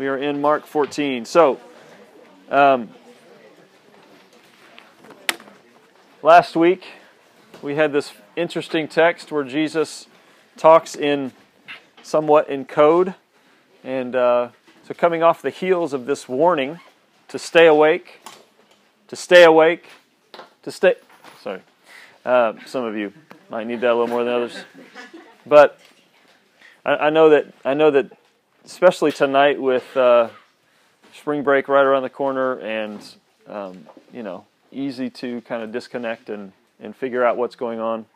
We are in Mark 14. So, um, last week we had this interesting text where Jesus talks in somewhat in code. And uh, so, coming off the heels of this warning to stay awake, to stay awake, to stay. Sorry. Uh, some of you might need that a little more than others. But I, I know that I know that especially tonight with uh, spring break right around the corner and um, you know easy to kind of disconnect and, and figure out what's going on.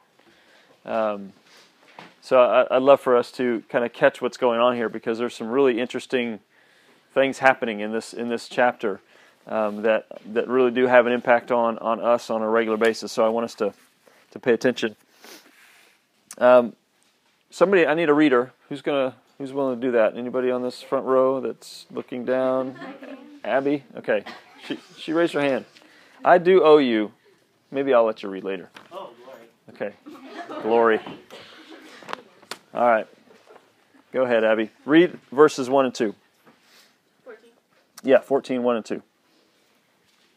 Um, so I, would love for us to kind of catch what's going on here because there's some really interesting things happening in this in this chapter um, that that really do have an impact on on us on a regular basis. So I want us to to pay attention. Um, somebody, I need a reader. Who's gonna Who's willing to do that? Anybody on this front row that's looking down? Abby? Okay. She, she raised her hand. I do owe you. Maybe I'll let you read later. Oh, glory. Okay. Glory. All right. Go ahead, Abby. Read verses 1 and 2. 14. Yeah, 14, 1 and 2.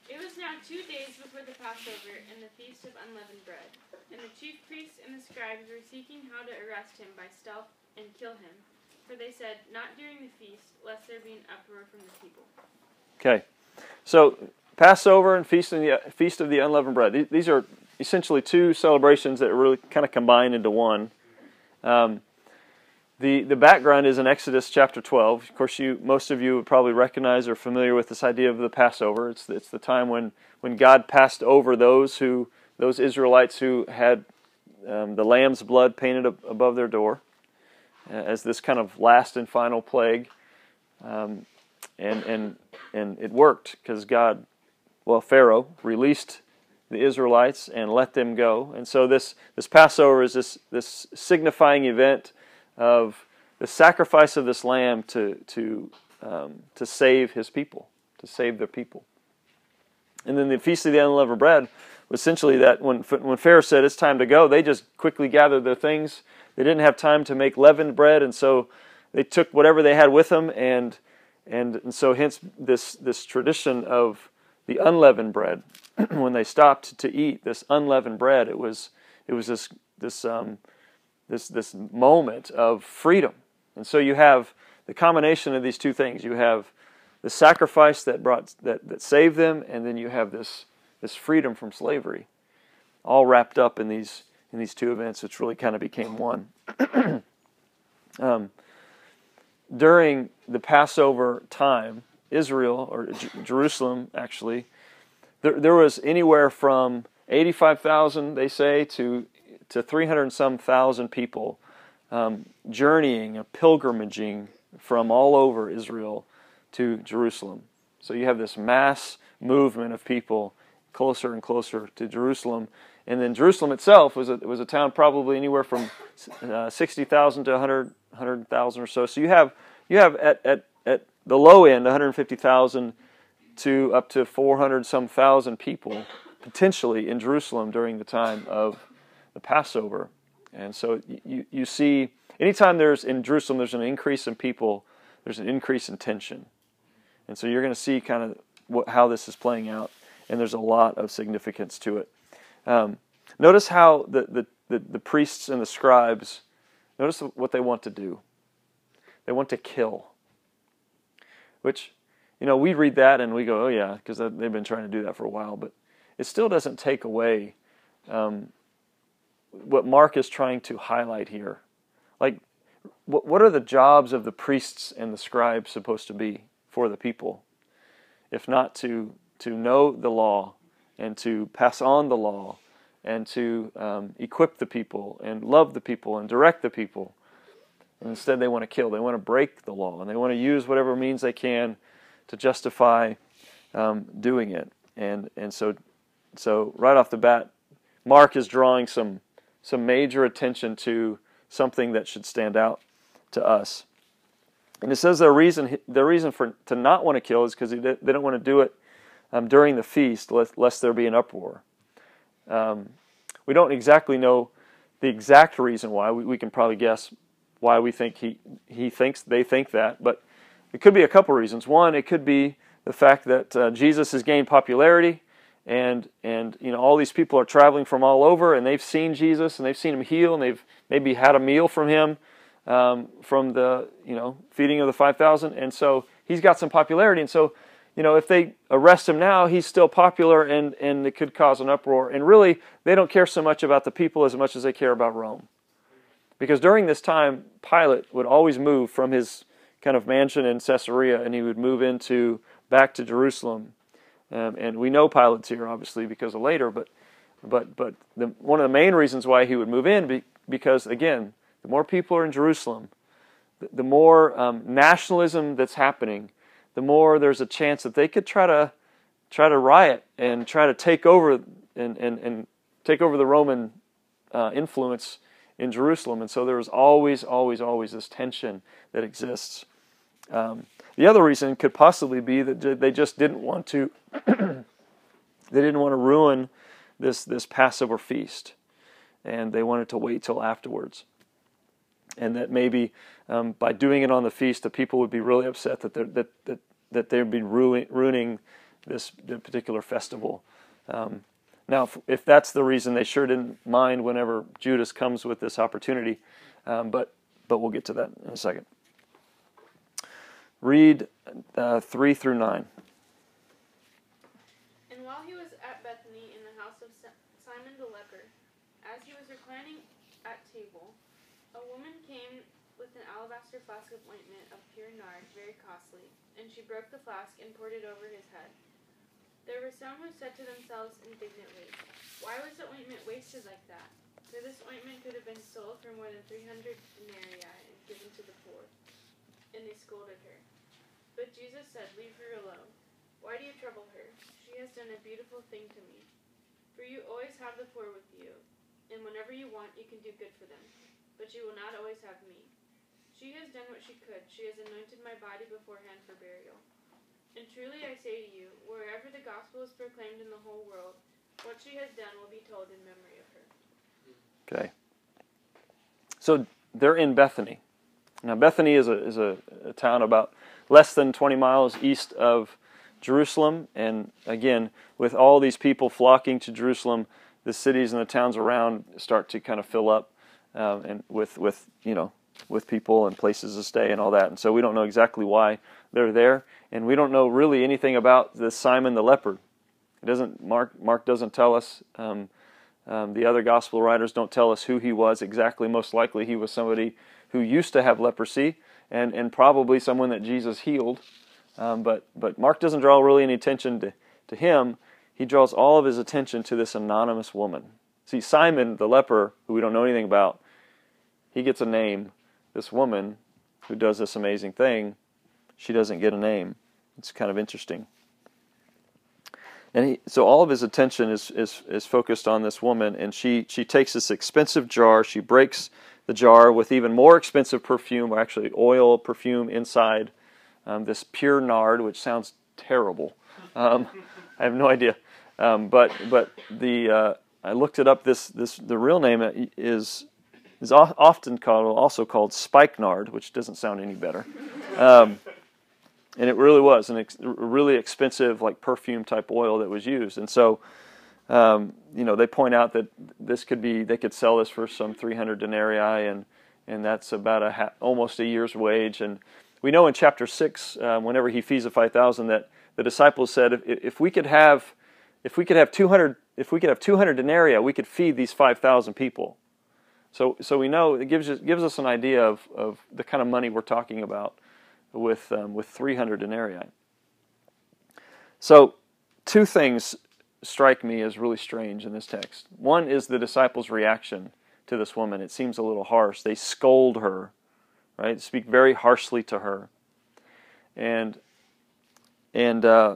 It was now two days before the Passover and the Feast of Unleavened Bread. And the chief priests and the scribes were seeking how to arrest him by stealth and kill him. For they said, Not during the feast, lest there be an uproar from the people. Okay. So, Passover and Feast of the, Feast of the Unleavened Bread. These are essentially two celebrations that really kind of combine into one. Um, the, the background is in Exodus chapter 12. Of course, you most of you would probably recognize or familiar with this idea of the Passover. It's, it's the time when, when God passed over those who those Israelites who had um, the lamb's blood painted above their door as this kind of last and final plague. Um, and, and, and it worked because God, well, Pharaoh released the Israelites and let them go. And so this, this Passover is this, this signifying event of the sacrifice of this lamb to, to, um, to save his people, to save their people. And then the Feast of the Unleavened Bread was essentially that when, when Pharaoh said it's time to go, they just quickly gathered their things they didn't have time to make leavened bread, and so they took whatever they had with them, and and, and so hence this this tradition of the unleavened bread. when they stopped to eat this unleavened bread, it was it was this this um, this this moment of freedom. And so you have the combination of these two things. You have the sacrifice that brought that, that saved them, and then you have this this freedom from slavery, all wrapped up in these in these two events, which really kind of became one. um, during the Passover time, Israel, or J- Jerusalem actually, there, there was anywhere from 85,000, they say, to, to 300 and some thousand people um, journeying, pilgrimaging from all over Israel to Jerusalem. So you have this mass movement of people closer and closer to Jerusalem. And then Jerusalem itself was a, was a town probably anywhere from uh, 60,000 to 100, 100,000 or so. So you have, you have at, at, at the low end 150,000 to up to 400 some thousand people potentially in Jerusalem during the time of the Passover. And so you, you see, anytime there's in Jerusalem, there's an increase in people, there's an increase in tension. And so you're going to see kind of what, how this is playing out, and there's a lot of significance to it. Um, notice how the, the, the, the priests and the scribes, notice what they want to do. They want to kill. Which, you know, we read that and we go, oh yeah, because they've been trying to do that for a while. But it still doesn't take away um, what Mark is trying to highlight here. Like, what, what are the jobs of the priests and the scribes supposed to be for the people? If not to, to know the law and to pass on the law and to um, equip the people and love the people and direct the people. And instead, they want to kill. They want to break the law and they want to use whatever means they can to justify um, doing it. And and so so right off the bat, Mark is drawing some some major attention to something that should stand out to us. And it says the reason the reason for to not want to kill is because they don't want to do it um, during the feast, lest, lest, there be an uproar. Um, we don't exactly know the exact reason why. We, we, can probably guess why we think he, he thinks they think that, but it could be a couple reasons. One, it could be the fact that uh, Jesus has gained popularity, and and you know all these people are traveling from all over, and they've seen Jesus, and they've seen him heal, and they've maybe had a meal from him, um, from the you know feeding of the five thousand, and so he's got some popularity, and so you know if they arrest him now, he's still popular, and and it could cause an uproar. And really, they don't care so much about the people as much as they care about Rome, because during this time, Pilate would always move from his kind of mansion in Caesarea, and he would move into back to Jerusalem. Um, and we know Pilate's here, obviously, because of later. But, but, but the, one of the main reasons why he would move in, be, because again, the more people are in Jerusalem, the, the more um, nationalism that's happening, the more there's a chance that they could try to try to riot and try to take over and, and, and take over the Roman uh, influence in Jerusalem. And so there was always, always, always this tension that exists. Um, the other reason could possibly be that they just didn't want to they didn't want to ruin this this Passover feast, and they wanted to wait till afterwards. And that maybe um, by doing it on the feast, the people would be really upset that that that that they'd be ruin, ruining this particular festival. Um, now, if, if, that's the reason, they sure didn't mind whenever Judas comes with this opportunity, um, but but we'll get to that in a second. Read uh, 3 through 9. And while he was at Bethany in the house of Simon the leper, as he was reclining at table, woman came with an alabaster flask of ointment of pure nard, very costly, and she broke the flask and poured it over his head. There were some who said to themselves indignantly, Why was the ointment wasted like that? For this ointment could have been sold for more than three hundred denarii and given to the poor. And they scolded her. But Jesus said, Leave her alone. Why do you trouble her? She has done a beautiful thing to me. For you always have the poor with you, and whenever you want, you can do good for them. But you will not always have me. She has done what she could. She has anointed my body beforehand for burial. And truly I say to you, wherever the gospel is proclaimed in the whole world, what she has done will be told in memory of her. Okay. So they're in Bethany. Now, Bethany is a, is a, a town about less than 20 miles east of Jerusalem. And again, with all these people flocking to Jerusalem, the cities and the towns around start to kind of fill up um, and with with you know with people and places to stay and all that. And so we don't know exactly why they're there, and we don't know really anything about this Simon the leper. It doesn't Mark Mark doesn't tell us. Um, um, the other gospel writers don't tell us who he was exactly. Most likely, he was somebody who used to have leprosy and, and probably someone that Jesus healed. Um, but, but Mark doesn't draw really any attention to, to him. He draws all of his attention to this anonymous woman. See, Simon, the leper, who we don't know anything about, he gets a name. This woman who does this amazing thing, she doesn't get a name. It's kind of interesting. And he, so all of his attention is, is, is focused on this woman, and she, she takes this expensive jar, she breaks the jar with even more expensive perfume, or actually oil perfume inside. Um, this pure nard, which sounds terrible. Um, I have no idea, um, but but the uh, I looked it up. This this the real name is is often called also called spikenard, which doesn't sound any better. Um, and it really was an ex- really expensive like perfume type oil that was used, and so um, you know, they point out that this could be they could sell this for some 300 denarii, and and that's about a ha- almost a year's wage. And we know in chapter six, um, whenever he feeds the 5,000, that the disciples said, if, if we could have if we could have 200 if we could have 200 denarii, we could feed these 5,000 people. So so we know it gives us, gives us an idea of of the kind of money we're talking about with um, with 300 denarii. So two things strike me as really strange in this text. One is the disciples' reaction to this woman. It seems a little harsh. They scold her, right? Speak very harshly to her, and and uh,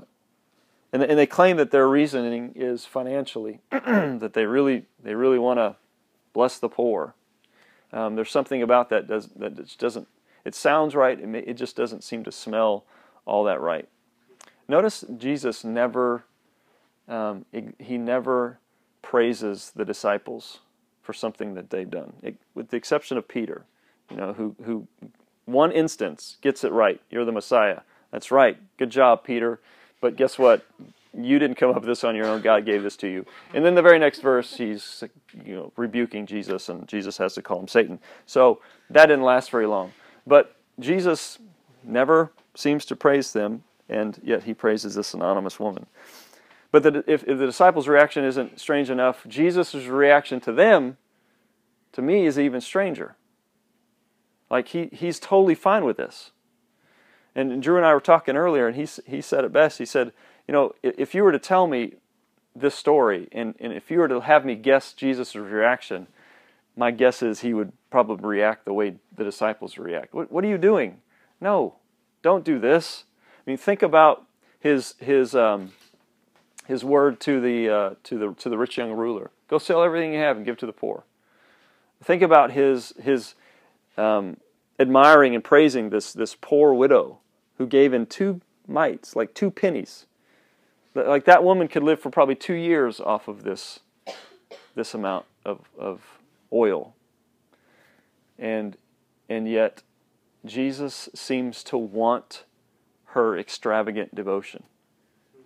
and, and they claim that their reasoning is financially, that they really they really want to bless the poor. Um, there's something about that does that just doesn't. It sounds right. It, may, it just doesn't seem to smell all that right. Notice Jesus never um, he never praises the disciples for something that they've done, it, with the exception of Peter, you know, who who one instance, gets it right. You're the Messiah. That's right. Good job, Peter. But guess what? You didn't come up with this on your own. God gave this to you. And then the very next verse, he's you know rebuking Jesus, and Jesus has to call him Satan. So that didn't last very long. But Jesus never seems to praise them, and yet he praises this anonymous woman. But the, if, if the disciples' reaction isn't strange enough, Jesus' reaction to them, to me, is even stranger. Like he, he's totally fine with this. And Drew and I were talking earlier, and he, he said it best. He said, You know, if you were to tell me this story, and, and if you were to have me guess Jesus' reaction, my guess is he would probably react the way the disciples react. What, what are you doing? No, don't do this. I mean, think about his, his, um, his word to the, uh, to, the, to the rich young ruler go sell everything you have and give to the poor. Think about his, his um, admiring and praising this, this poor widow who gave in two mites, like two pennies. Like that woman could live for probably two years off of this, this amount of, of oil. And, and yet, Jesus seems to want her extravagant devotion.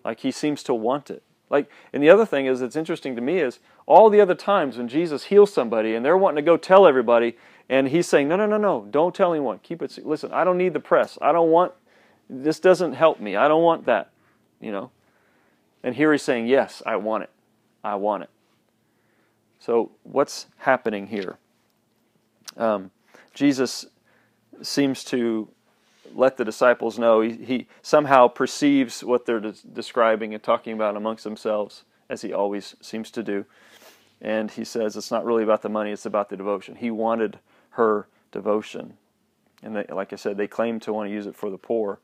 Like he seems to want it. Like, and the other thing is that's interesting to me is all the other times when Jesus heals somebody and they're wanting to go tell everybody, and he's saying, No, no, no, no, don't tell anyone. Keep it. Listen, I don't need the press. I don't want, this doesn't help me. I don't want that, you know. And here he's saying, Yes, I want it. I want it. So, what's happening here? Um, Jesus seems to let the disciples know. He, he somehow perceives what they're des- describing and talking about amongst themselves, as he always seems to do. And he says it's not really about the money, it's about the devotion. He wanted her devotion. And they, like I said, they claim to want to use it for the poor.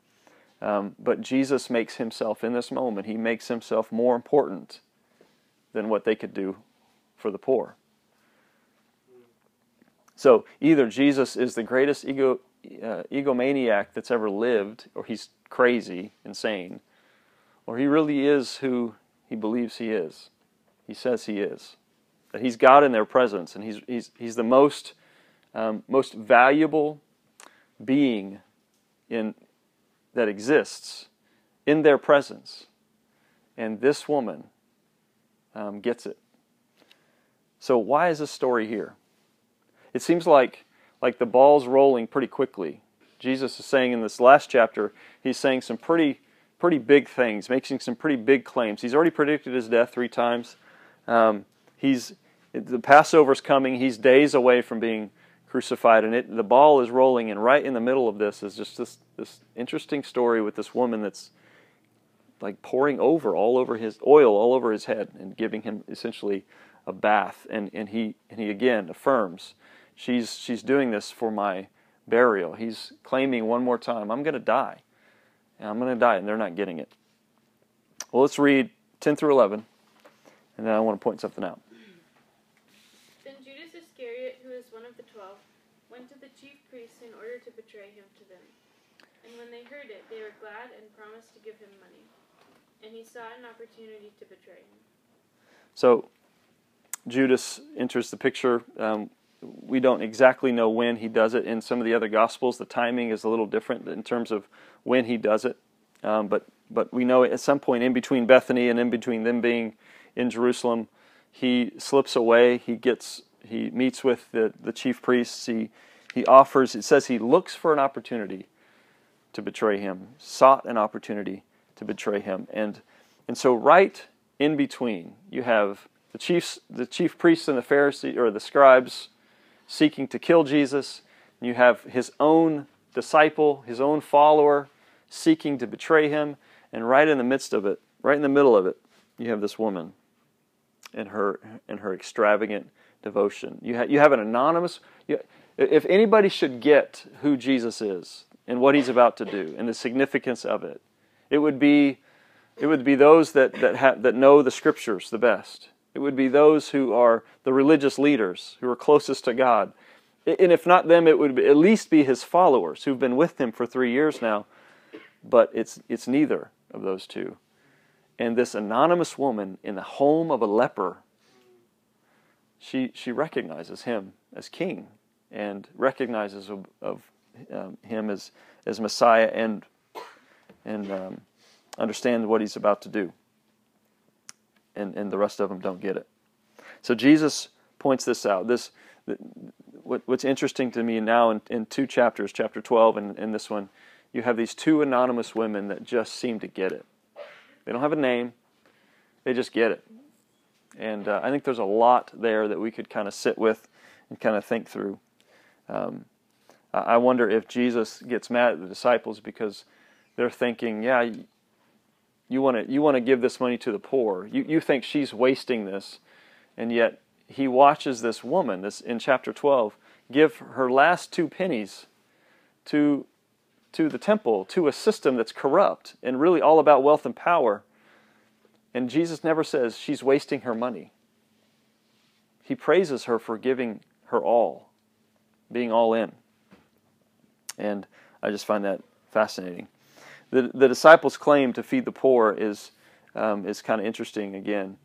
Um, but Jesus makes himself, in this moment, he makes himself more important than what they could do for the poor. So either Jesus is the greatest ego, uh, egomaniac that's ever lived, or he's crazy, insane, or he really is who he believes he is. He says he is. That he's God in their presence, and he's, he's, he's the most um, most valuable being in, that exists in their presence. And this woman um, gets it. So, why is this story here? It seems like, like the ball's rolling pretty quickly. Jesus is saying in this last chapter, he's saying some pretty, pretty big things, making some pretty big claims. He's already predicted his death three times. Um, he's the Passover's coming. He's days away from being crucified, and it the ball is rolling, and right in the middle of this is just this this interesting story with this woman that's like pouring over all over his oil all over his head and giving him essentially a bath, and and he and he again affirms she's she's doing this for my burial. He's claiming one more time, I'm going to die, and I'm going to die, and they're not getting it. Well, let's read 10 through 11, and then I want to point something out. To the chief priests in order to betray him to them. And when they heard it, they were glad and promised to give him money. And he saw an opportunity to betray him. So Judas enters the picture. Um, we don't exactly know when he does it. In some of the other gospels, the timing is a little different in terms of when he does it. Um, but but we know at some point in between Bethany and in between them being in Jerusalem, he slips away. He gets he meets with the, the chief priests. He, he offers, it says he looks for an opportunity to betray him, sought an opportunity to betray him. And, and so, right in between, you have the chiefs, the chief priests and the Pharisees, or the scribes, seeking to kill Jesus. And you have his own disciple, his own follower, seeking to betray him. And right in the midst of it, right in the middle of it, you have this woman and her and her extravagant devotion. You, ha- you have an anonymous. You, if anybody should get who Jesus is and what he's about to do and the significance of it, it would be, it would be those that, that, ha- that know the scriptures the best. It would be those who are the religious leaders, who are closest to God. And if not them, it would at least be his followers who've been with him for three years now. But it's, it's neither of those two. And this anonymous woman in the home of a leper she, she recognizes him as king and recognizes of, of um, him as as Messiah and and um, understand what he's about to do. And and the rest of them don't get it. So Jesus points this out. This what, what's interesting to me now in, in two chapters, chapter 12 and, and this one, you have these two anonymous women that just seem to get it. They don't have a name, they just get it. And uh, I think there's a lot there that we could kind of sit with and kind of think through. Um, I wonder if Jesus gets mad at the disciples because they're thinking, yeah, you want to you want to give this money to the poor. You you think she's wasting this, and yet he watches this woman, this in chapter 12, give her last two pennies to to the temple, to a system that's corrupt and really all about wealth and power. And Jesus never says she's wasting her money. He praises her for giving her all, being all in. And I just find that fascinating. The, the disciples' claim to feed the poor is, um, is kind of interesting again.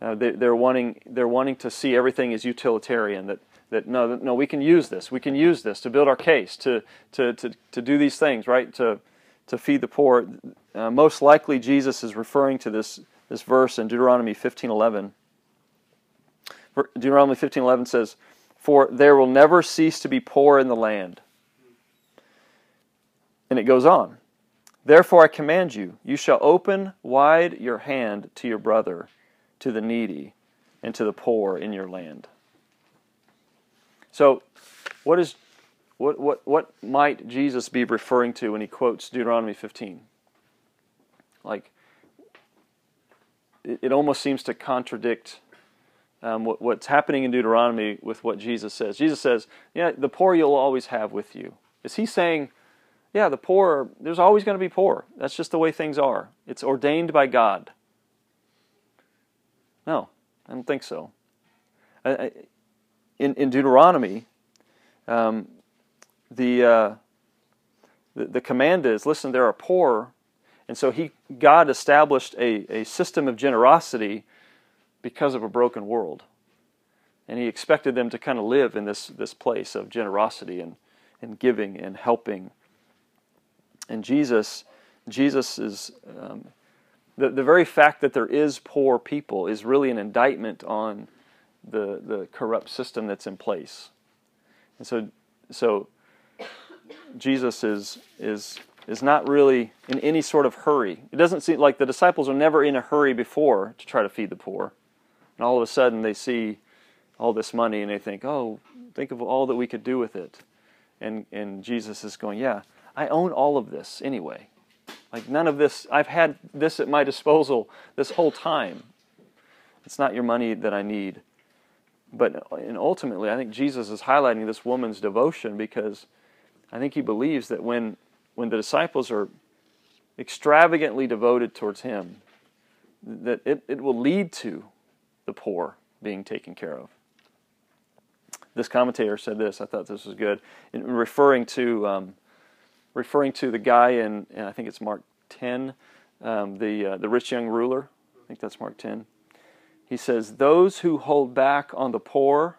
Uh, they, are wanting they're wanting to see everything as utilitarian. That that no no we can use this we can use this to build our case to to to, to do these things right to to feed the poor. Uh, most likely Jesus is referring to this this verse in Deuteronomy 15:11. Deuteronomy 15:11 says, "For there will never cease to be poor in the land." And it goes on. Therefore I command you, you shall open wide your hand to your brother to the needy and to the poor in your land. So, what is what what what might Jesus be referring to when he quotes Deuteronomy 15? Like, it, it almost seems to contradict um, what, what's happening in Deuteronomy with what Jesus says. Jesus says, "Yeah, the poor you'll always have with you." Is he saying, "Yeah, the poor there's always going to be poor. That's just the way things are. It's ordained by God." No, I don't think so. in, in Deuteronomy, um, the, uh, the, the command is listen, there are poor. And so he, God established a, a system of generosity because of a broken world. And he expected them to kind of live in this, this place of generosity and, and giving and helping. And Jesus, Jesus is um, the, the very fact that there is poor people is really an indictment on the, the corrupt system that's in place. And so, so Jesus is, is, is not really in any sort of hurry. It doesn't seem like the disciples are never in a hurry before to try to feed the poor. And all of a sudden they see all this money and they think, oh, think of all that we could do with it. And, and Jesus is going, yeah, I own all of this anyway. Like none of this, I've had this at my disposal this whole time. It's not your money that I need. But and ultimately, I think Jesus is highlighting this woman's devotion because I think he believes that when, when the disciples are extravagantly devoted towards him, that it, it will lead to the poor being taken care of. This commentator said this, I thought this was good, in referring to um, referring to the guy in, in I think it's Mark 10, um, the, uh, the rich young ruler. I think that's Mark 10. He says, Those who hold back on the poor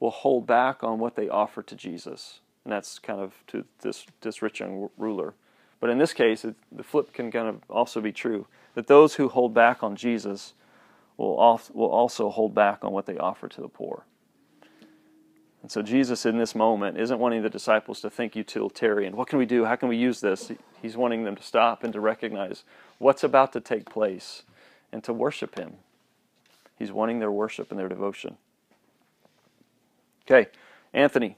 will hold back on what they offer to Jesus. And that's kind of to this, this rich young ruler. But in this case, it, the flip can kind of also be true that those who hold back on Jesus will, also hold back on what they offer to the poor. And so Jesus, in this moment, isn't wanting the disciples to think utilitarian. What can we do? How can we use this? He's wanting them to stop and to recognize what's about to take place and to worship Him. He's wanting their worship and their devotion. Okay, Anthony,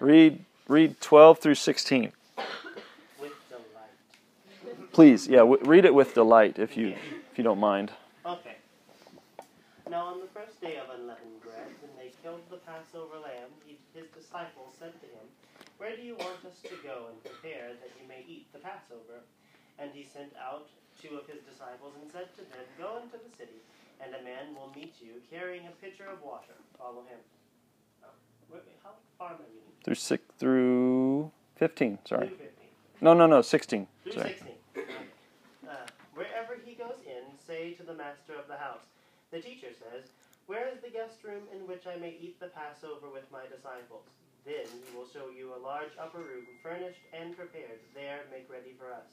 read read 12 through 16. Please, yeah, w- read it with delight if you if you don't mind. On the first day of unleavened bread, when they killed the Passover lamb, he, his disciples said to him, Where do you want us to go and prepare that you may eat the Passover? And he sent out two of his disciples and said to them, Go into the city, and a man will meet you carrying a pitcher of water. Follow him. Oh, how far am I reading? Through six, through fifteen. Sorry. Through 15. No, no, no. Sixteen. Through sorry. 16. Uh, wherever he goes in, say to the master of the house, The teacher says, where is the guest room in which I may eat the Passover with my disciples? Then he will show you a large upper room, furnished and prepared. There, make ready for us.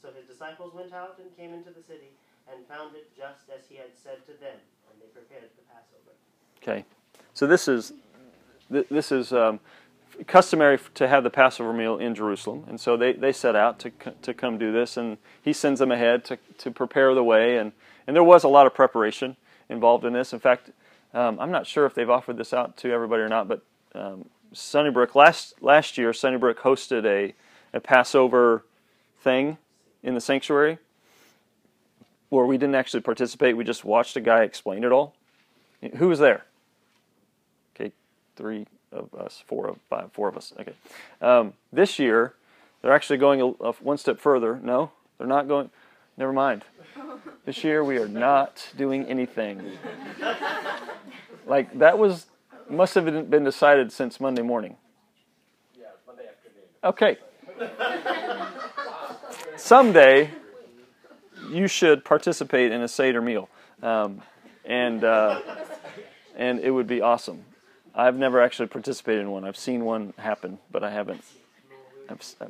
So his disciples went out and came into the city and found it just as he had said to them, and they prepared the Passover. Okay, so this is this is um, customary to have the Passover meal in Jerusalem, and so they, they set out to to come do this, and he sends them ahead to to prepare the way, and and there was a lot of preparation involved in this. In fact, um, I'm not sure if they've offered this out to everybody or not, but um, Sunnybrook last last year Sunnybrook hosted a a Passover thing in the sanctuary where we didn't actually participate. We just watched a guy explain it all. Who was there? Okay, three of us, four of five, four of us. Okay. Um, this year, they're actually going a, a, one step further. No, they're not going. Never mind. This year we are not doing anything. like that was must have been decided since Monday morning. Yeah, Monday afternoon. Okay. Someday you should participate in a Seder meal. Um, and, uh, and it would be awesome. I've never actually participated in one. I've seen one happen, but I haven't.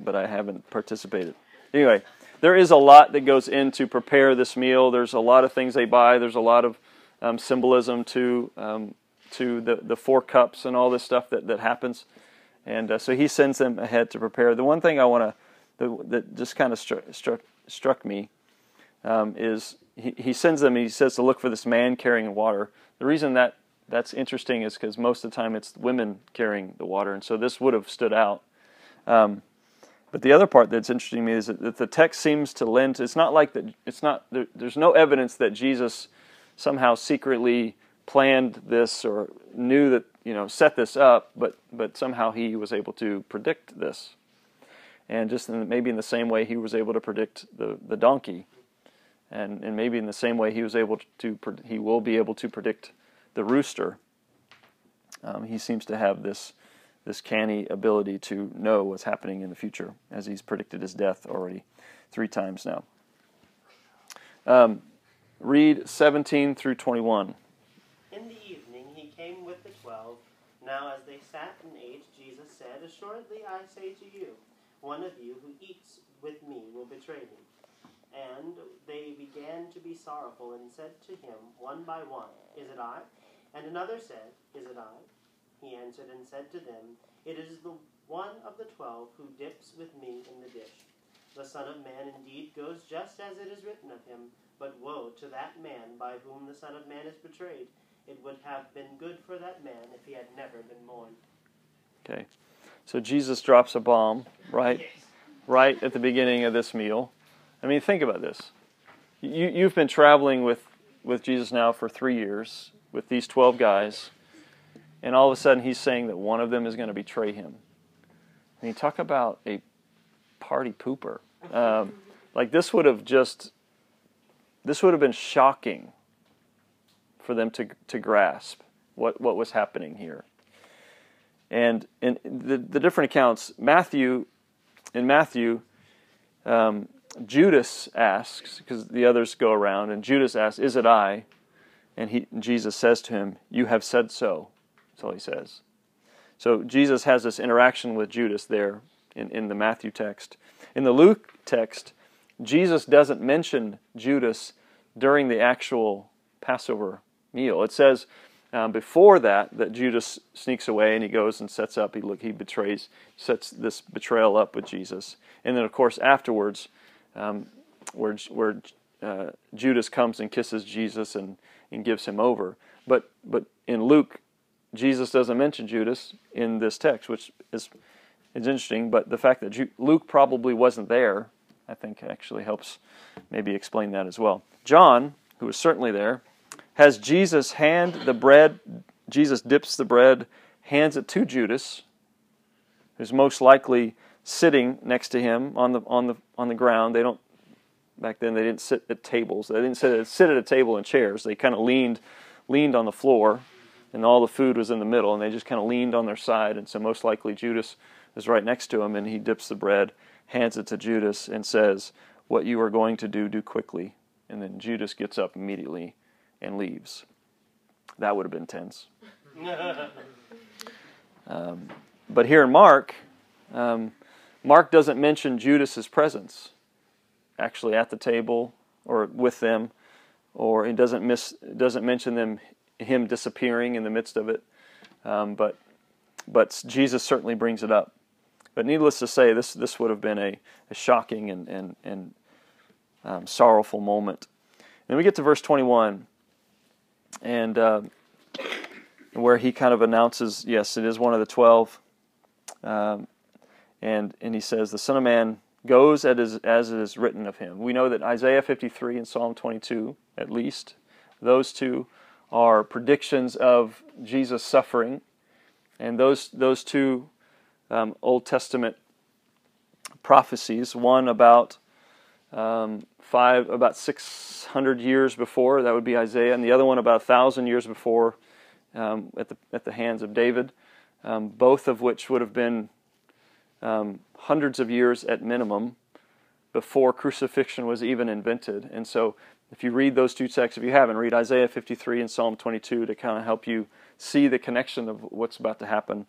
but I haven't participated. Anyway, there is a lot that goes into prepare this meal. There's a lot of things they buy. There's a lot of um, symbolism to um, to the the four cups and all this stuff that that happens. And uh, so he sends them ahead to prepare. The one thing I want to that just kind of struck struck, struck me um, is he, he sends them, he says to look for this man carrying water. The reason that that's interesting is because most of the time it's women carrying the water, and so this would have stood out. Um, but the other part that's interesting to me is that the text seems to lend. It's not like that. It's not. There, there's no evidence that Jesus somehow secretly planned this or knew that you know set this up, but but somehow he was able to predict this, and just in, maybe in the same way he was able to predict the the donkey and and maybe in the same way he was able to he will be able to predict the rooster. Um, he seems to have this this canny ability to know what's happening in the future, as he's predicted his death already three times now. Um, read 17 through 21. In the evening he came with the twelve. Now, as they sat and ate, Jesus said, Assuredly I say to you, one of you who eats with me will betray me. And they began to be sorrowful and said to him one by one, Is it I? And another said, Is it I? He answered and said to them, It is the one of the twelve who dips with me in the dish. The Son of Man indeed goes just as it is written of him, but woe to that man by whom the Son of Man is betrayed. It would have been good for that man if he had never been born. Okay. So Jesus drops a bomb, right? Yes. Right at the beginning of this meal. I mean, think about this. You, you've been traveling with, with Jesus now for three years with these 12 guys, and all of a sudden he's saying that one of them is going to betray him. I mean, talk about a party pooper. Um, like, this would have just, this would have been shocking for them to, to grasp what, what was happening here. And in the, the different accounts, Matthew, in Matthew, um, Judas asks, because the others go around, and Judas asks, Is it I? And he, Jesus says to him, You have said so. All he says. So Jesus has this interaction with Judas there in, in the Matthew text. In the Luke text, Jesus doesn't mention Judas during the actual Passover meal. It says um, before that that Judas sneaks away and he goes and sets up. He look he betrays, sets this betrayal up with Jesus, and then of course afterwards um, where, where uh, Judas comes and kisses Jesus and, and gives him over. But, but in Luke, Jesus doesn't mention Judas in this text, which is, is interesting. But the fact that Luke probably wasn't there, I think actually helps maybe explain that as well. John, who was certainly there, has Jesus hand the bread. Jesus dips the bread, hands it to Judas, who's most likely sitting next to him on the on the on the ground. They don't back then they didn't sit at tables. They didn't sit, sit at a table in chairs. They kind of leaned leaned on the floor, and all the food was in the middle, and they just kind of leaned on their side. And so most likely Judas is right next to him, and he dips the bread, hands it to Judas, and says, "What you are going to do, do quickly." And then Judas gets up immediately and leaves. That would have been tense. um, but here in Mark, um, Mark doesn't mention Judas's presence actually at the table or with them, or he doesn't miss doesn't mention them him disappearing in the midst of it. Um, but but Jesus certainly brings it up. But needless to say, this this would have been a, a shocking and and and um, sorrowful moment. then we get to verse 21, and uh, where he kind of announces, yes, it is one of the twelve, um, and and he says, the Son of Man goes as, as it is written of him. We know that Isaiah 53 and Psalm 22, at least, those two are predictions of Jesus' suffering, and those those two um, Old Testament prophecies, one about um, five about 600 years before, that would be Isaiah, and the other one about a thousand years before, um, at the at the hands of David, um, both of which would have been um, hundreds of years at minimum before crucifixion was even invented. And so, if you read those two texts, if you haven't, read Isaiah 53 and Psalm 22 to kind of help you see the connection of what's about to happen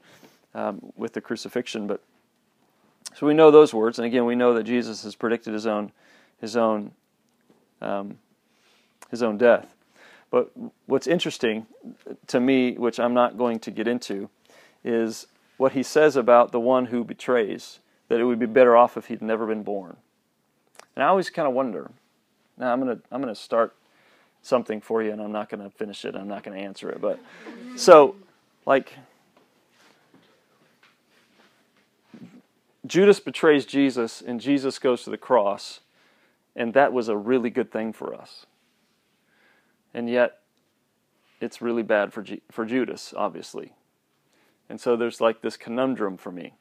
um, with the crucifixion. But so we know those words, and again, we know that Jesus has predicted his own, his own, um, his own death. But what's interesting to me, which I'm not going to get into, is what he says about the one who betrays, that it would be better off if he'd never been born. And I always kind of wonder. Now I'm gonna I'm gonna start something for you, and I'm not gonna finish it. I'm not gonna answer it. But so, like, Judas betrays Jesus, and Jesus goes to the cross, and that was a really good thing for us. And yet, it's really bad for G- for Judas, obviously. And so there's like this conundrum for me.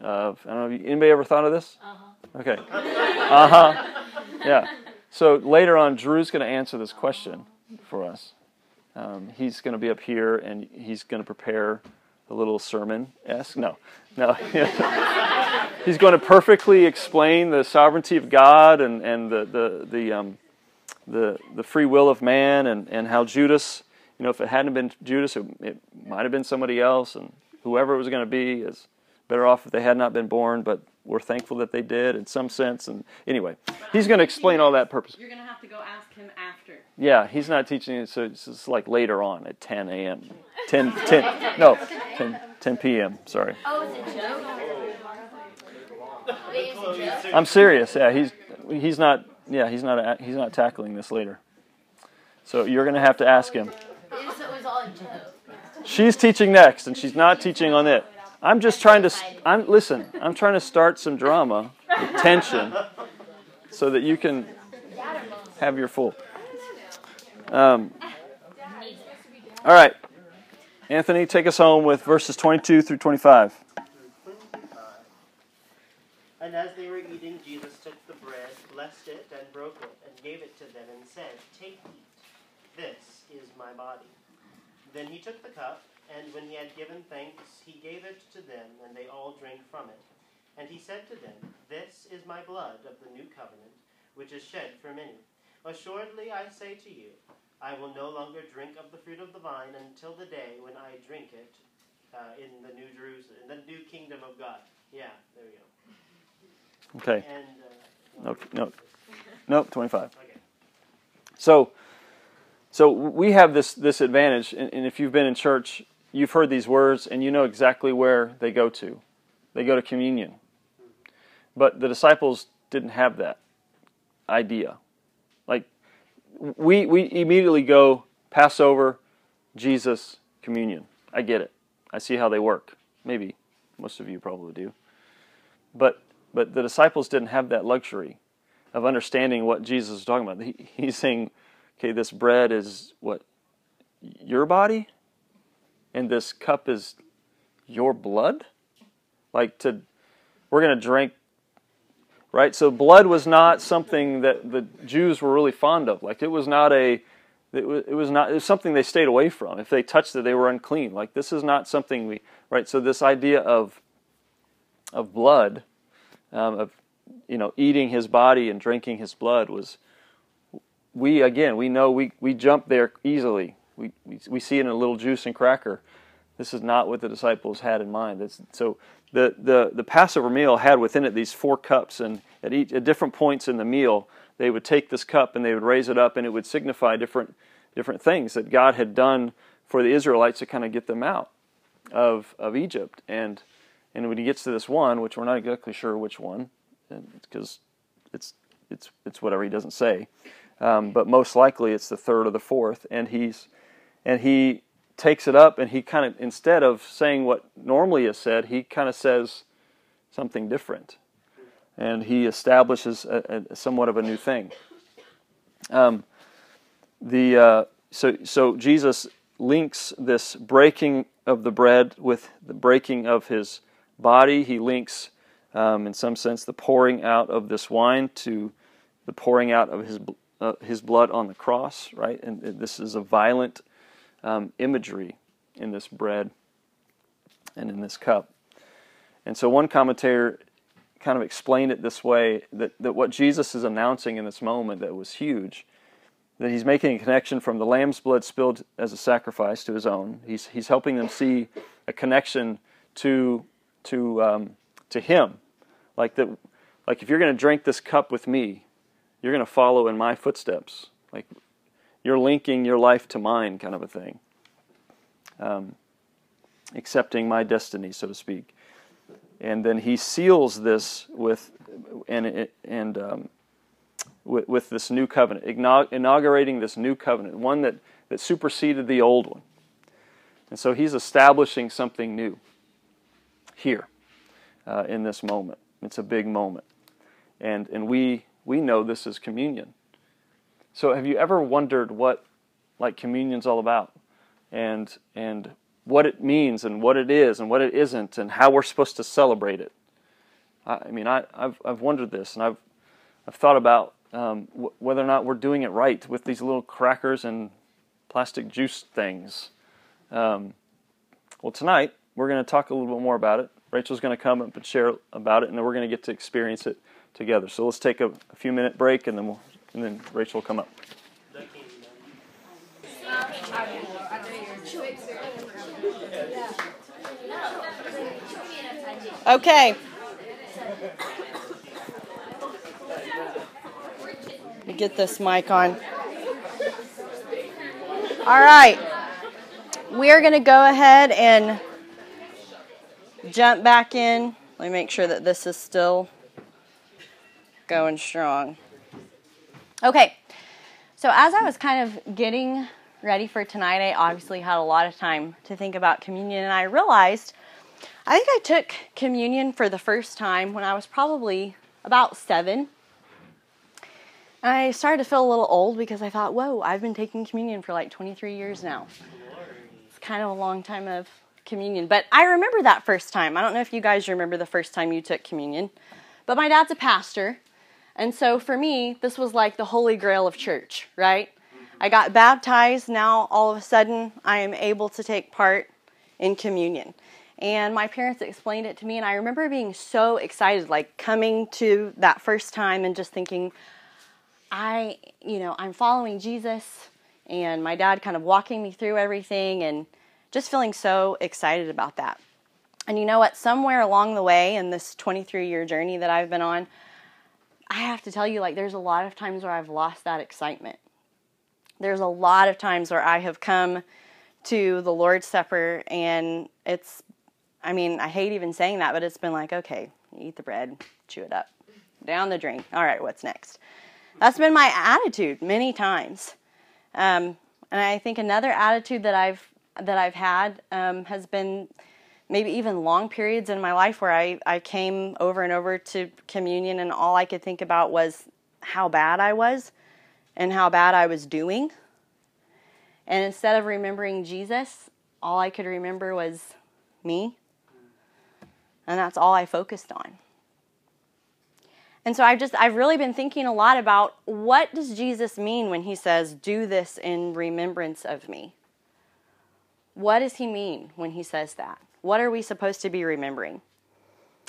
Of I don't know. Anybody ever thought of this? Uh-huh. Okay. Uh huh. Yeah. So later on, Drew's going to answer this question for us. Um, he's going to be up here and he's going to prepare a little sermon. Esque? No, no. he's going to perfectly explain the sovereignty of God and and the the the um, the the free will of man and and how Judas. You know, if it hadn't been Judas, it, it might have been somebody else, and whoever it was going to be is better off if they had not been born, but we're thankful that they did in some sense. And anyway, but he's going to explain all that purpose. You're going to have to go ask him after. Yeah, he's not teaching it, so it's, it's like later on at 10 a.m. 10, 10, no, 10, 10 p.m., sorry. Oh, it's a joke? Wait, it's a joke? I'm serious. Yeah, he's he's not. Yeah, he's not. He's not tackling this later. So you're going to have to ask him. It was all a joke. She's teaching next, and she's not teaching on it. I'm just trying to. I'm listen. I'm trying to start some drama, tension, so that you can have your full. Um, all right, Anthony, take us home with verses 22 through 25. And as they were eating, Jesus took the bread, blessed it, and broke it, and gave it to them, and said, Take, eat. This is my body. Then he took the cup, and when he had given thanks, he gave it to them, and they all drank from it. And he said to them, This is my blood of the new covenant, which is shed for many. Assuredly, I say to you, I will no longer drink of the fruit of the vine until the day when I drink it uh, in the new Jerusalem, in the new kingdom of God. Yeah, there we go. Okay. And uh, Nope. Nope. Nope. 25. Okay. So, so we have this this advantage, and, and if you've been in church, you've heard these words, and you know exactly where they go to. They go to communion. But the disciples didn't have that idea. Like we we immediately go Passover, Jesus, communion. I get it. I see how they work. Maybe most of you probably do. But but the disciples didn't have that luxury of understanding what Jesus is talking about. He, he's saying, okay, this bread is what your body, and this cup is your blood. Like to, we're going to drink, right? So blood was not something that the Jews were really fond of. Like it was not a, it was, it was not it was something they stayed away from. If they touched it, they were unclean. Like this is not something we right. So this idea of of blood, um, of you know eating his body and drinking his blood was we again we know we we jump there easily. We we, we see it in a little juice and cracker. This is not what the disciples had in mind. So the, the, the Passover meal had within it these four cups, and at, each, at different points in the meal, they would take this cup and they would raise it up, and it would signify different, different things that God had done for the Israelites to kind of get them out of, of Egypt. And, and when he gets to this one, which we're not exactly sure which one, because it's, it's, it's whatever he doesn't say, um, but most likely it's the third or the fourth, and he's and he takes it up and he kind of instead of saying what normally is said, he kind of says something different, and he establishes a, a somewhat of a new thing. Um, the uh, so so Jesus links this breaking of the bread with the breaking of his body. He links, um, in some sense, the pouring out of this wine to the pouring out of his uh, his blood on the cross. Right, and this is a violent um, imagery in this bread and in this cup. And so one commentator kind of explained it this way that, that what Jesus is announcing in this moment that was huge, that he's making a connection from the lamb's blood spilled as a sacrifice to his own. He's, he's helping them see a connection to, to, um, to him. Like, that, like if you're going to drink this cup with me, you're going to follow in my footsteps. Like you're linking your life to mine, kind of a thing. Um, accepting my destiny, so to speak. And then he seals this with and and um, with, with, this new covenant, inaugurating this new covenant, one that, that superseded the old one. And so he's establishing something new here uh, in this moment. It's a big moment. And, and we, we know this is communion. So have you ever wondered what like communion's all about? And and what it means and what it is and what it isn't and how we're supposed to celebrate it. I, I mean, I, have I've wondered this and I've I've thought about um, w- whether or not we're doing it right with these little crackers and plastic juice things. Um, well, tonight we're going to talk a little bit more about it. Rachel's going to come up and share about it, and then we're going to get to experience it together. So let's take a, a few minute break, and then we'll and then Rachel will come up. Okay. Get this mic on. All right. We are going to go ahead and jump back in. Let me make sure that this is still going strong. Okay, so as I was kind of getting ready for tonight, I obviously had a lot of time to think about communion, and I realized I think I took communion for the first time when I was probably about seven. And I started to feel a little old because I thought, whoa, I've been taking communion for like 23 years now. It's kind of a long time of communion. But I remember that first time. I don't know if you guys remember the first time you took communion. But my dad's a pastor, and so for me, this was like the holy grail of church, right? I got baptized. Now all of a sudden, I am able to take part in communion. And my parents explained it to me, and I remember being so excited, like coming to that first time and just thinking, I, you know, I'm following Jesus, and my dad kind of walking me through everything, and just feeling so excited about that. And you know what? Somewhere along the way in this 23 year journey that I've been on, I have to tell you, like, there's a lot of times where I've lost that excitement. There's a lot of times where I have come to the Lord's Supper and it's, I mean, I hate even saying that, but it's been like, okay, eat the bread, chew it up, down the drink. All right, what's next? That's been my attitude many times. Um, and I think another attitude that I've that I've had um, has been maybe even long periods in my life where I, I came over and over to communion and all I could think about was how bad I was and how bad I was doing. And instead of remembering Jesus, all I could remember was me. And that's all I focused on. And so I've just I've really been thinking a lot about what does Jesus mean when he says do this in remembrance of me? What does he mean when he says that? What are we supposed to be remembering?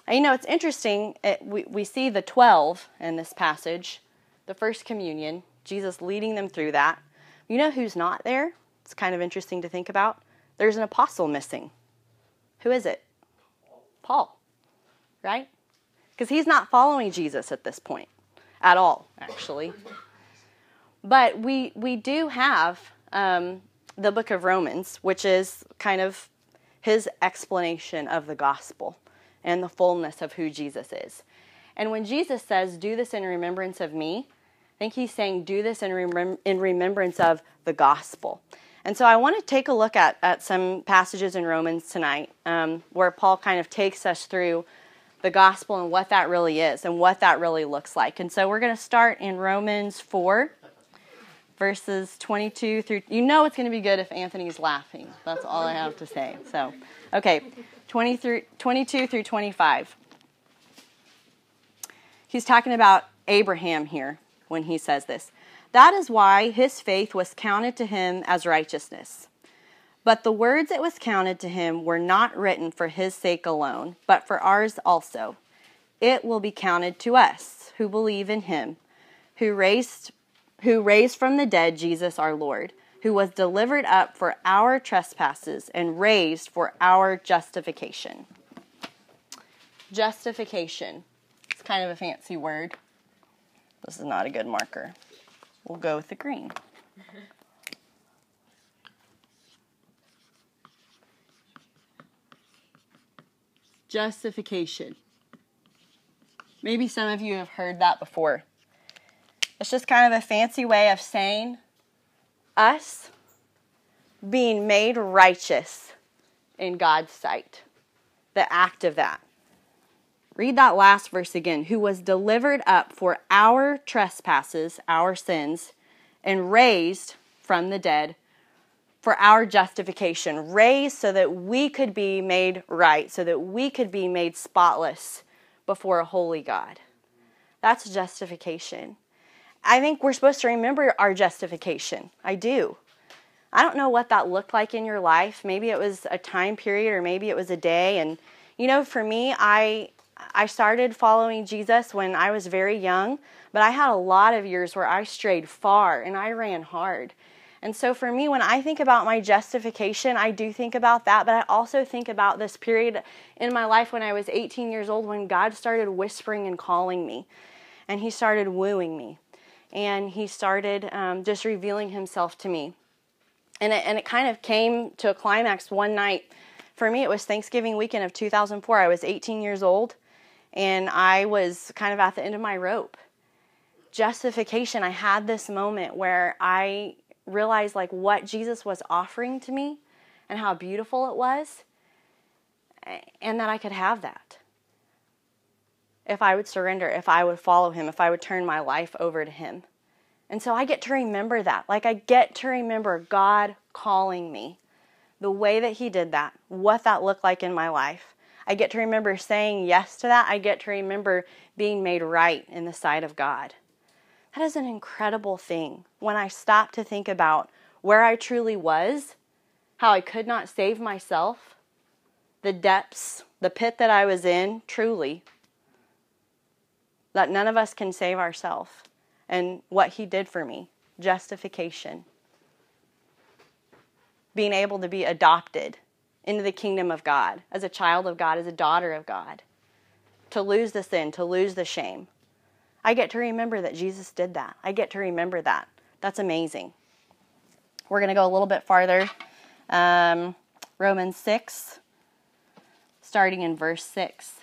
And, you know, it's interesting. It, we, we see the 12 in this passage, the first communion, Jesus leading them through that. You know who's not there? It's kind of interesting to think about there's an apostle missing. Who is it? Paul, right? Because he's not following Jesus at this point at all, actually. But we we do have um, the book of Romans, which is kind of his explanation of the gospel and the fullness of who Jesus is. And when Jesus says, "Do this in remembrance of me," I think he's saying, "Do this in, remem- in remembrance of the gospel." And so I want to take a look at, at some passages in Romans tonight um, where Paul kind of takes us through the gospel and what that really is and what that really looks like. And so we're going to start in Romans 4, verses 22 through. You know it's going to be good if Anthony's laughing. That's all I have to say. So, okay, 20 through, 22 through 25. He's talking about Abraham here when he says this. That is why his faith was counted to him as righteousness. But the words it was counted to him were not written for his sake alone, but for ours also. It will be counted to us who believe in him, who raised who raised from the dead Jesus our Lord, who was delivered up for our trespasses and raised for our justification. Justification. It's kind of a fancy word. This is not a good marker. We'll go with the green. Justification. Maybe some of you have heard that before. It's just kind of a fancy way of saying us being made righteous in God's sight. The act of that. Read that last verse again. Who was delivered up for our trespasses, our sins, and raised from the dead for our justification. Raised so that we could be made right, so that we could be made spotless before a holy God. That's justification. I think we're supposed to remember our justification. I do. I don't know what that looked like in your life. Maybe it was a time period or maybe it was a day and you know for me I I started following Jesus when I was very young, but I had a lot of years where I strayed far and I ran hard. And so for me, when I think about my justification, I do think about that, but I also think about this period in my life when I was 18 years old when God started whispering and calling me, and He started wooing me, and He started um, just revealing Himself to me. And it, and it kind of came to a climax one night. For me, it was Thanksgiving weekend of 2004. I was 18 years old, and I was kind of at the end of my rope. Justification, I had this moment where I realized like what Jesus was offering to me and how beautiful it was and that I could have that. If I would surrender, if I would follow him, if I would turn my life over to him. And so I get to remember that. Like I get to remember God calling me, the way that he did that, what that looked like in my life. I get to remember saying yes to that. I get to remember being made right in the sight of God. That is an incredible thing when I stop to think about where I truly was, how I could not save myself, the depths, the pit that I was in, truly, that none of us can save ourselves, and what He did for me justification, being able to be adopted into the kingdom of God as a child of God, as a daughter of God, to lose the sin, to lose the shame. I get to remember that Jesus did that. I get to remember that. That's amazing. We're going to go a little bit farther. Um, Romans 6, starting in verse 6.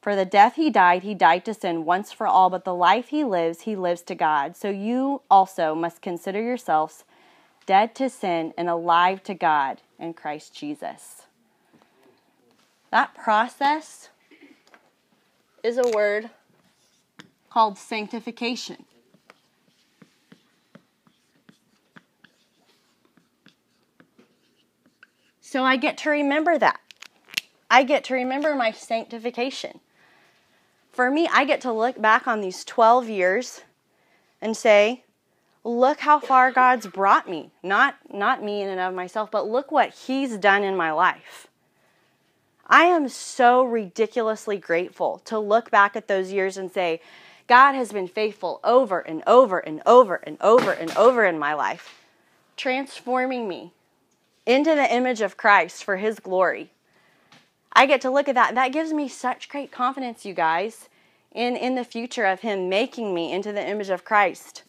For the death he died, he died to sin once for all, but the life he lives, he lives to God. So you also must consider yourselves dead to sin and alive to God in Christ Jesus. That process is a word called sanctification. So I get to remember that. I get to remember my sanctification. For me, I get to look back on these 12 years and say, look how far God's brought me. Not not me in and of myself, but look what he's done in my life. I am so ridiculously grateful to look back at those years and say, God has been faithful over and over and over and over and over in my life, transforming me into the image of Christ for his glory. I get to look at that. That gives me such great confidence, you guys, in, in the future of him making me into the image of Christ.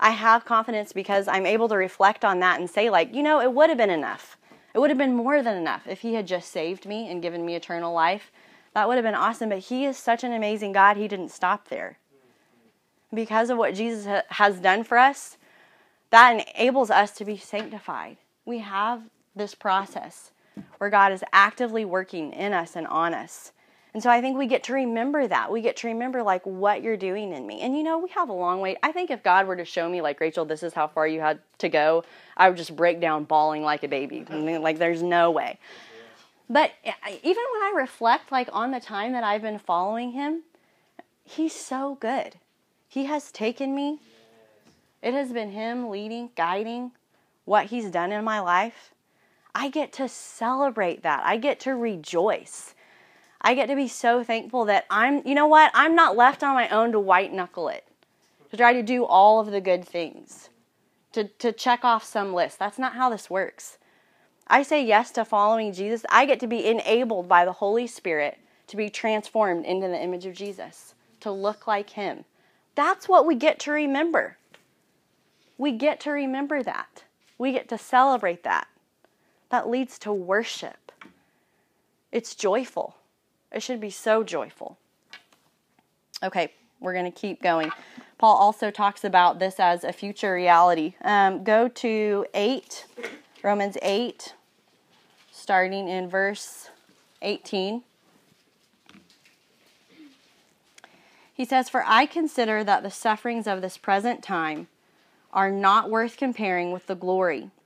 I have confidence because I'm able to reflect on that and say, like, you know, it would have been enough. It would have been more than enough if he had just saved me and given me eternal life. That would have been awesome, but he is such an amazing God, he didn't stop there. Because of what Jesus ha- has done for us, that enables us to be sanctified. We have this process where God is actively working in us and on us. And so I think we get to remember that. We get to remember like what you're doing in me. And you know, we have a long way. I think if God were to show me like Rachel, this is how far you had to go, I would just break down bawling like a baby. like there's no way. But eh, even when I reflect like on the time that I've been following him, he's so good. He has taken me. It has been him leading, guiding what he's done in my life. I get to celebrate that. I get to rejoice. I get to be so thankful that I'm, you know what? I'm not left on my own to white knuckle it, to try to do all of the good things, to, to check off some list. That's not how this works. I say yes to following Jesus. I get to be enabled by the Holy Spirit to be transformed into the image of Jesus, to look like Him. That's what we get to remember. We get to remember that. We get to celebrate that. That leads to worship. It's joyful. It should be so joyful. Okay, we're going to keep going. Paul also talks about this as a future reality. Um, go to 8, Romans 8, starting in verse 18. He says, For I consider that the sufferings of this present time are not worth comparing with the glory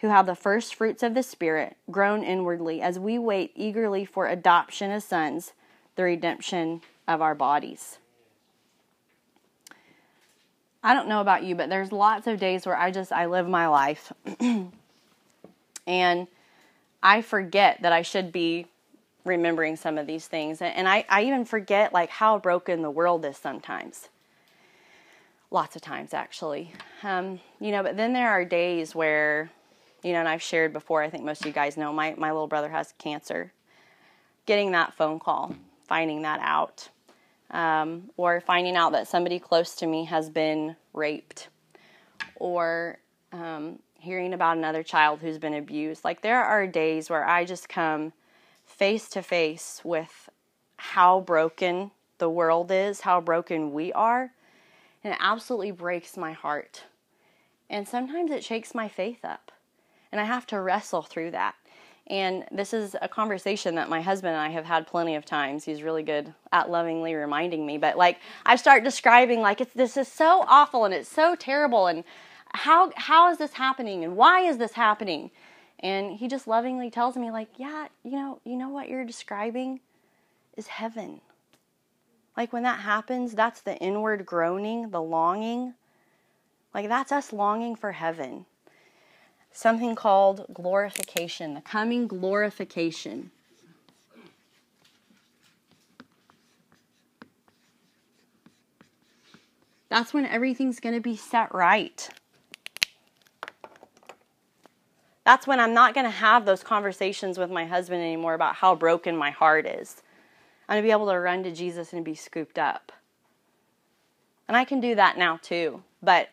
who have the first fruits of the Spirit, groan inwardly as we wait eagerly for adoption as sons, the redemption of our bodies. I don't know about you, but there's lots of days where I just I live my life and I forget that I should be remembering some of these things. And I, I even forget like how broken the world is sometimes. Lots of times actually. Um, you know, but then there are days where you know, and I've shared before, I think most of you guys know, my, my little brother has cancer. Getting that phone call, finding that out, um, or finding out that somebody close to me has been raped, or um, hearing about another child who's been abused. Like, there are days where I just come face to face with how broken the world is, how broken we are, and it absolutely breaks my heart. And sometimes it shakes my faith up and I have to wrestle through that. And this is a conversation that my husband and I have had plenty of times. He's really good at lovingly reminding me. But like I start describing like it's this is so awful and it's so terrible and how how is this happening and why is this happening? And he just lovingly tells me like, "Yeah, you know, you know what you're describing is heaven." Like when that happens, that's the inward groaning, the longing. Like that's us longing for heaven something called glorification, the coming glorification. That's when everything's going to be set right. That's when I'm not going to have those conversations with my husband anymore about how broken my heart is. I'm going to be able to run to Jesus and be scooped up. And I can do that now too, but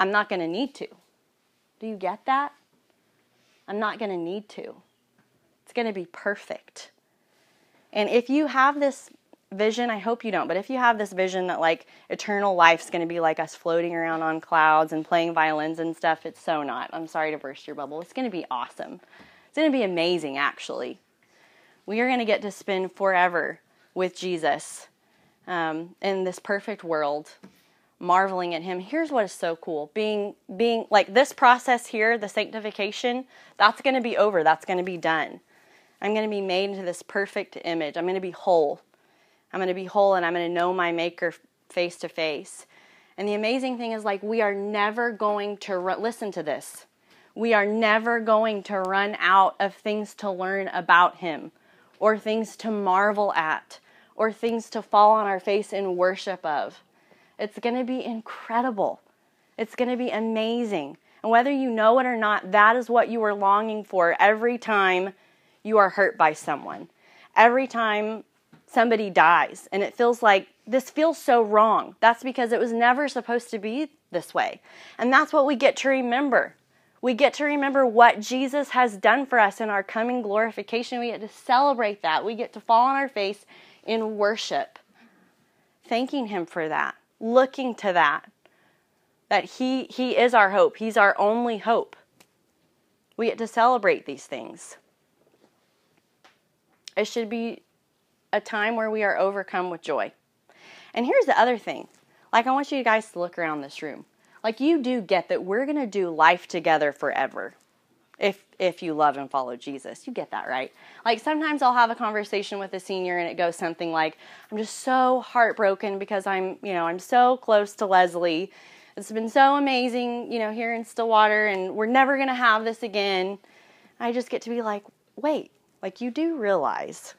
I'm not going to need to. Do you get that? I'm not going to need to. It's going to be perfect. And if you have this vision, I hope you don't, but if you have this vision that like eternal life's going to be like us floating around on clouds and playing violins and stuff, it's so not. I'm sorry to burst your bubble. It's going to be awesome. It's going to be amazing, actually. We are going to get to spend forever with Jesus um, in this perfect world marveling at him. Here's what is so cool. Being being like this process here the sanctification that's going to be over. That's going to be done. I'm going to be made into this perfect image. I'm going to be whole. I'm going to be whole and i'm going to know my maker face to face. And the amazing thing is like we are never going to listen to this. We are never going to run out of things to learn about him or things to marvel at or things to fall on our face in worship of it's going to be incredible. It's going to be amazing. And whether you know it or not, that is what you are longing for every time you are hurt by someone. Every time somebody dies and it feels like this feels so wrong. That's because it was never supposed to be this way. And that's what we get to remember. We get to remember what Jesus has done for us in our coming glorification. We get to celebrate that. We get to fall on our face in worship, thanking Him for that looking to that that he he is our hope. He's our only hope. We get to celebrate these things. It should be a time where we are overcome with joy. And here's the other thing. Like i want you guys to look around this room. Like you do get that we're going to do life together forever if if you love and follow Jesus. You get that, right? Like sometimes I'll have a conversation with a senior and it goes something like, I'm just so heartbroken because I'm, you know, I'm so close to Leslie. It's been so amazing, you know, here in Stillwater and we're never going to have this again. I just get to be like, wait, like you do realize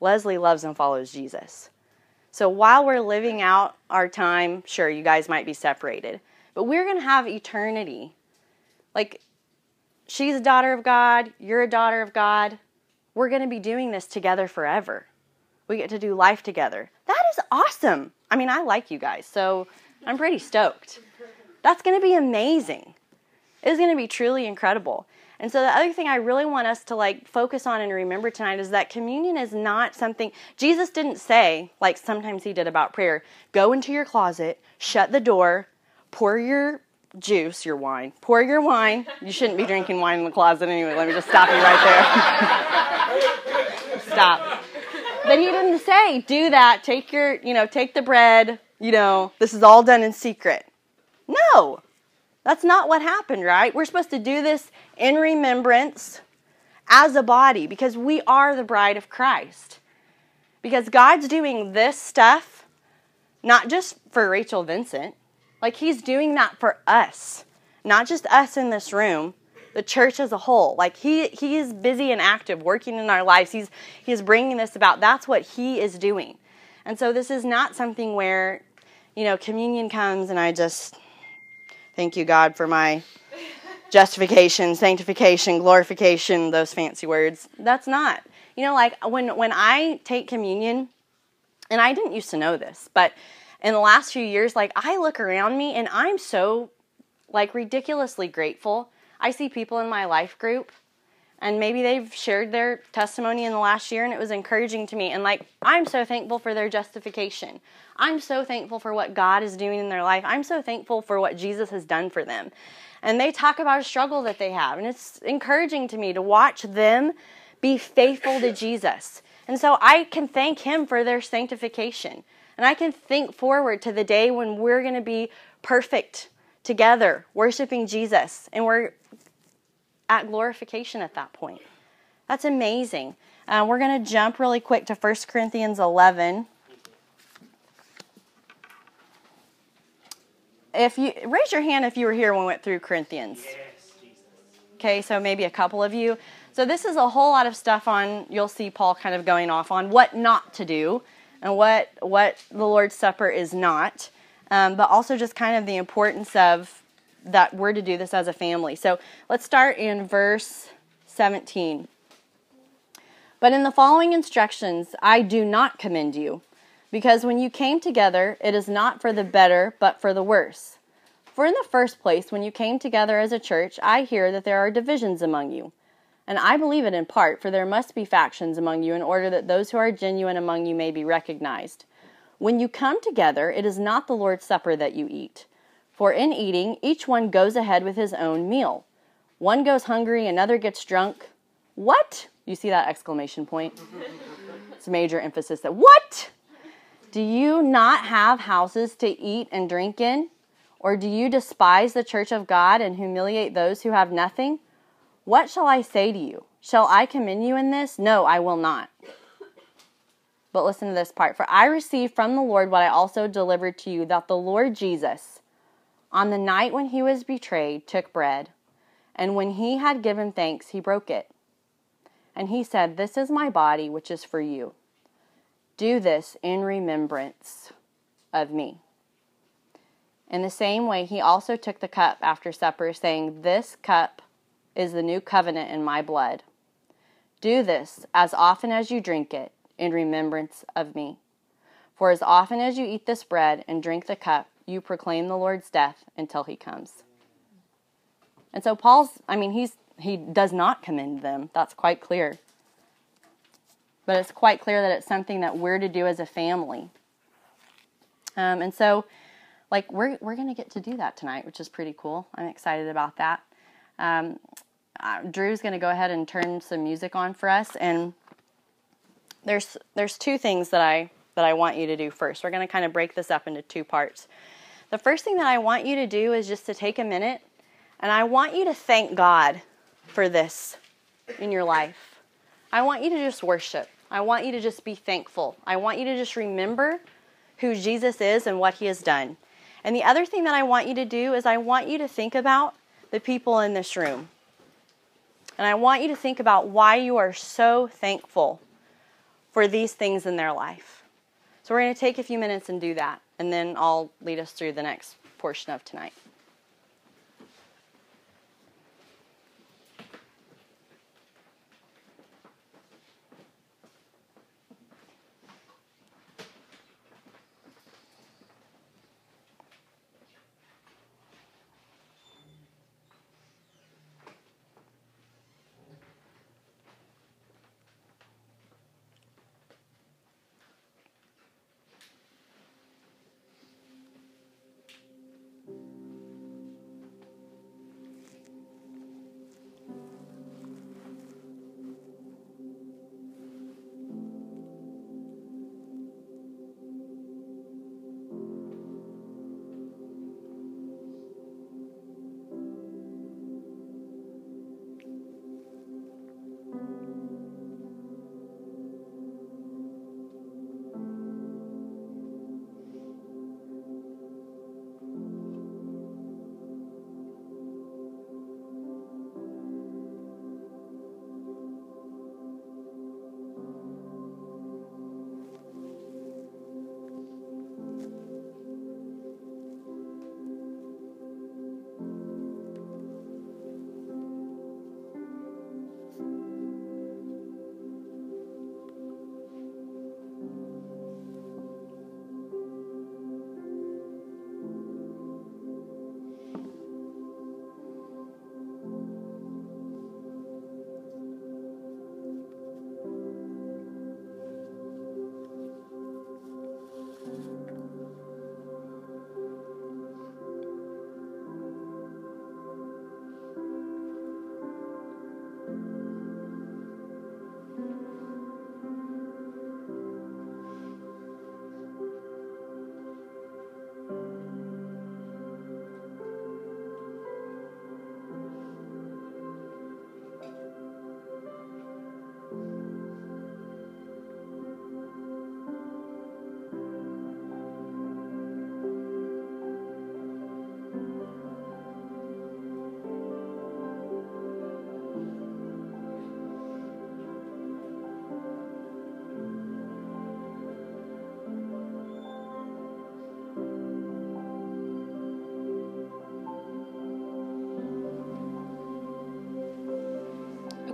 Leslie loves and follows Jesus. So while we're living out our time, sure, you guys might be separated, but we're going to have eternity. Like she's a daughter of God, you're a daughter of God. We're going to be doing this together forever. We get to do life together. That is awesome. I mean, I like you guys, so I'm pretty stoked. That's going to be amazing. It's going to be truly incredible. And so the other thing I really want us to like focus on and remember tonight is that communion is not something Jesus didn't say like sometimes he did about prayer, go into your closet, shut the door, pour your juice, your wine. Pour your wine. You shouldn't be drinking wine in the closet anyway. Let me just stop you right there. stop. But he didn't say, do that. Take your, you know, take the bread. You know, this is all done in secret. No. That's not what happened, right? We're supposed to do this in remembrance as a body because we are the bride of Christ. Because God's doing this stuff not just for Rachel Vincent, like he's doing that for us, not just us in this room, the church as a whole. Like he he is busy and active working in our lives. He's he's bringing this about. That's what he is doing. And so this is not something where you know, communion comes and I just thank you God for my justification, sanctification, glorification, those fancy words. That's not. You know, like when when I take communion, and I didn't used to know this, but in the last few years, like I look around me and I'm so like ridiculously grateful. I see people in my life group and maybe they've shared their testimony in the last year and it was encouraging to me and like I'm so thankful for their justification. I'm so thankful for what God is doing in their life. I'm so thankful for what Jesus has done for them. And they talk about a struggle that they have and it's encouraging to me to watch them be faithful to Jesus. And so I can thank him for their sanctification. And I can think forward to the day when we're going to be perfect together, worshiping Jesus, and we're at glorification at that point. That's amazing. Uh, we're going to jump really quick to 1 Corinthians 11. If you raise your hand if you were here when we went through Corinthians. Yes, Jesus. Okay, so maybe a couple of you. So this is a whole lot of stuff on you'll see Paul kind of going off on what not to do and what what the Lord's Supper is not, um, but also just kind of the importance of that we're to do this as a family. So let's start in verse 17. But in the following instructions, I do not commend you, because when you came together, it is not for the better, but for the worse. For in the first place, when you came together as a church, I hear that there are divisions among you. And I believe it in part, for there must be factions among you in order that those who are genuine among you may be recognized. When you come together, it is not the Lord's Supper that you eat. For in eating, each one goes ahead with his own meal. One goes hungry, another gets drunk. What? You see that exclamation point? it's major emphasis that what? Do you not have houses to eat and drink in? Or do you despise the church of God and humiliate those who have nothing? What shall I say to you? Shall I commend you in this? No, I will not. But listen to this part. For I received from the Lord what I also delivered to you that the Lord Jesus, on the night when he was betrayed, took bread, and when he had given thanks, he broke it. And he said, This is my body, which is for you. Do this in remembrance of me. In the same way, he also took the cup after supper, saying, This cup is the new covenant in my blood. Do this as often as you drink it in remembrance of me. For as often as you eat this bread and drink the cup, you proclaim the Lord's death until he comes. And so Paul's, I mean, he's he does not commend them. That's quite clear. But it's quite clear that it's something that we're to do as a family. Um, and so, like, we're, we're going to get to do that tonight, which is pretty cool. I'm excited about that. Um, uh, Drew's going to go ahead and turn some music on for us, and there's there's two things that I that I want you to do first. We're going to kind of break this up into two parts. The first thing that I want you to do is just to take a minute, and I want you to thank God for this in your life. I want you to just worship. I want you to just be thankful. I want you to just remember who Jesus is and what he has done. And the other thing that I want you to do is I want you to think about the people in this room. And I want you to think about why you are so thankful for these things in their life. So we're going to take a few minutes and do that, and then I'll lead us through the next portion of tonight.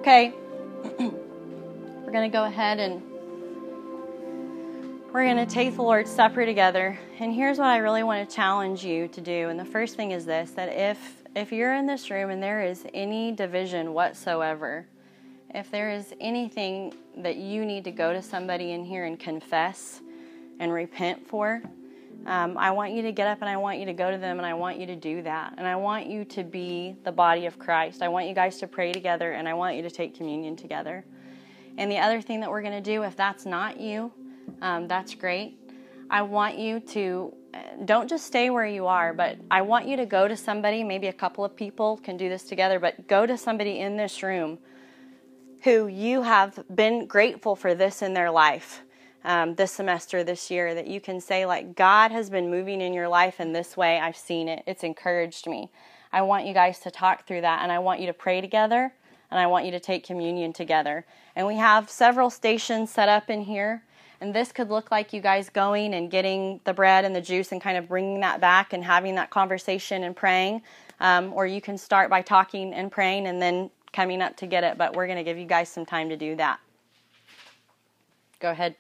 Okay. we're going to go ahead and we're going to take the Lord's Supper together. And here's what I really want to challenge you to do. And the first thing is this that if if you're in this room and there is any division whatsoever, if there is anything that you need to go to somebody in here and confess and repent for, um, I want you to get up and I want you to go to them and I want you to do that. And I want you to be the body of Christ. I want you guys to pray together and I want you to take communion together. And the other thing that we're going to do, if that's not you, um, that's great. I want you to don't just stay where you are, but I want you to go to somebody, maybe a couple of people can do this together, but go to somebody in this room who you have been grateful for this in their life. Um, this semester, this year, that you can say, like, God has been moving in your life in this way. I've seen it. It's encouraged me. I want you guys to talk through that, and I want you to pray together, and I want you to take communion together. And we have several stations set up in here. And this could look like you guys going and getting the bread and the juice and kind of bringing that back and having that conversation and praying. Um, or you can start by talking and praying and then coming up to get it. But we're going to give you guys some time to do that. Go ahead.